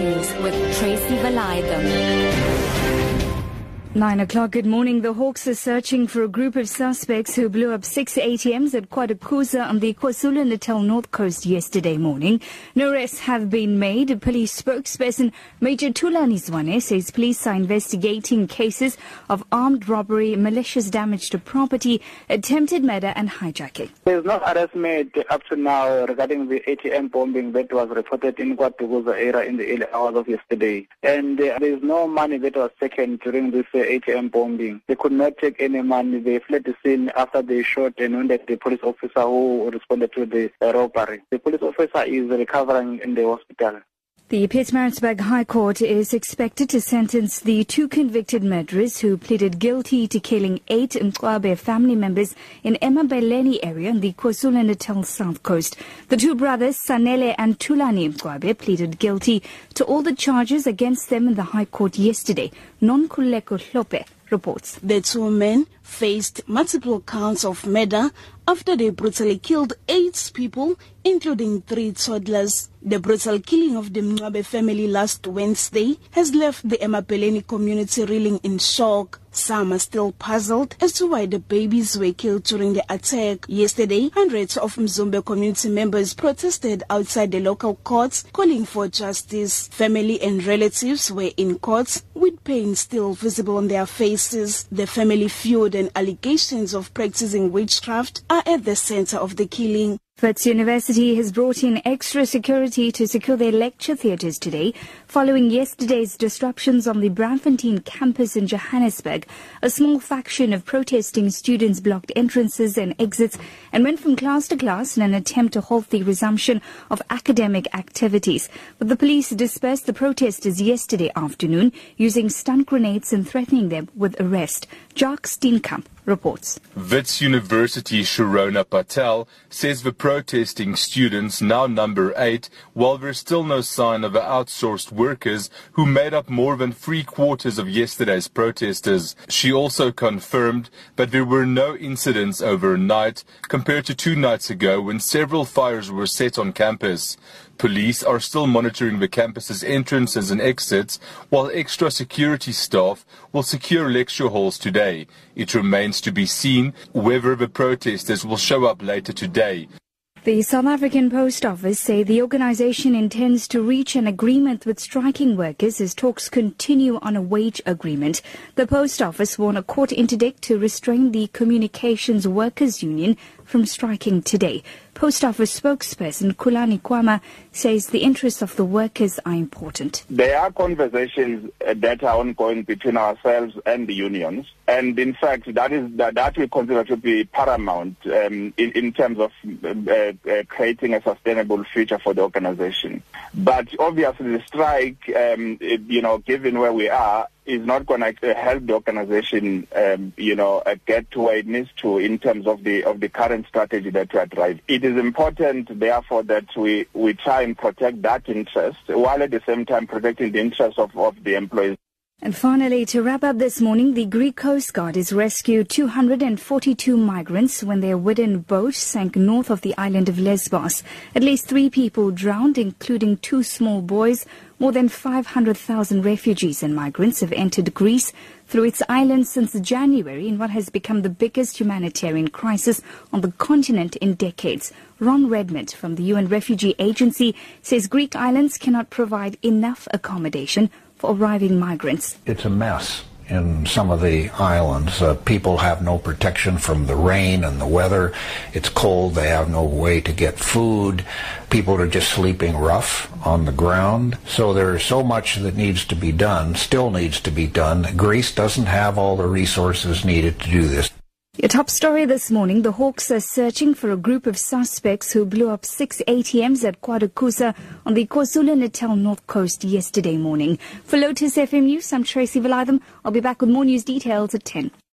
News with Tracy Valaydham. Nine o'clock, good morning. The Hawks are searching for a group of suspects who blew up six ATMs at KwaDokuza on the KwaZulu-Natal North Coast yesterday morning. No arrests have been made. A police spokesperson, Major Thulani Zwane, says police are investigating cases of armed robbery, malicious damage to property, attempted murder and hijacking. There is no arrest made up to now regarding the ATM bombing that was reported in KwaDokuza area in the early hours of yesterday. And uh, there is no money that was taken during this uh, ATM bombing. They could not take any money. They fled the scene after they shot and wounded the police officer who responded to the uh, robbery. The police officer is recovering in the hospital. The Pietermaritzburg High Court is expected to sentence the two convicted murderers who pleaded guilty to killing eight Mqwabe family members in Emma Emabeleni area on the KwaZulu-Natal South Coast. The two brothers, Sanele and Thulani Mqwabe, pleaded guilty to all the charges against them in the High Court yesterday. Nonkululeko Hlophe reports. The two men faced multiple counts of murder after they brutally killed eight people, including three toddlers. The brutal killing of the Mqwabe family last Wednesday has left the Emapeleni community reeling in shock. Some are still puzzled as to why the babies were killed during the attack. Yesterday, hundreds of Mzumbe community members protested outside the local courts calling for justice. Family and relatives were in courts with pain still visible on their faces. The family feud and allegations of practicing witchcraft are at the center of the killing. Wits University has brought in extra security to secure their lecture theatres today, following yesterday's disruptions on the Braamfontein campus in Johannesburg. A small faction of protesting students blocked entrances and exits and went from class to class in an attempt to halt the resumption of academic activities. But the police dispersed the protesters yesterday afternoon using stun grenades and threatening them with arrest. Jock Steenkamp reports. Wits University Shirona Patel says the protesting students now number eight, while there's still no sign of the outsourced workers who made up more than three quarters of yesterday's protesters. She also confirmed that there were no incidents overnight compared to two nights ago when several fires were set on campus. Police are still monitoring the campus's entrances and exits, while extra security staff will secure lecture halls today. It remains to be seen whether the protesters will show up later today. The South African Post Office say the organization intends to reach an agreement with striking workers as talks continue on a wage agreement. The Post Office won a court interdict to restrain the Communications Workers Union from striking today. Post Office spokesperson Khulani Qoma says the interests of the workers are important. There are conversations uh, that are ongoing between ourselves and the unions, and in fact, that is that, that we consider to be paramount um, in, in terms of uh, uh, creating a sustainable future for the organization. But obviously, the strike, um, it, you know, given where we are, is not going to help the organization, um, you know, uh, get to where it needs to in terms of the of the current strategy that we are driving. It is important, therefore, that we, we try and protect that interest while at the same time protecting the interests of, of the employees. And finally, to wrap up this morning, the Greek Coast Guard has rescued 242 migrants when their wooden boat sank north of the island of Lesbos. At least three people drowned, including two small boys. More than 500,000 refugees and migrants have entered Greece through its islands since January in what has become the biggest humanitarian crisis on the continent in decades. Ron Redmond from the UN Refugee Agency says Greek islands cannot provide enough accommodation for arriving migrants. It's a mess in some of the islands. Uh, people have no protection from the rain and the weather. It's cold. They have no way to get food. People are just sleeping rough on the ground. So there's so much that needs to be done, still needs to be done. Greece doesn't have all the resources needed to do this. Your top story this morning, the Hawks are searching for a group of suspects who blew up six ATMs at KwaDokuza on the KwaZulu-Natal North Coast yesterday morning. For Lotus FM News, I'm Tracy Valaydham. I'll be back with more news details at 10.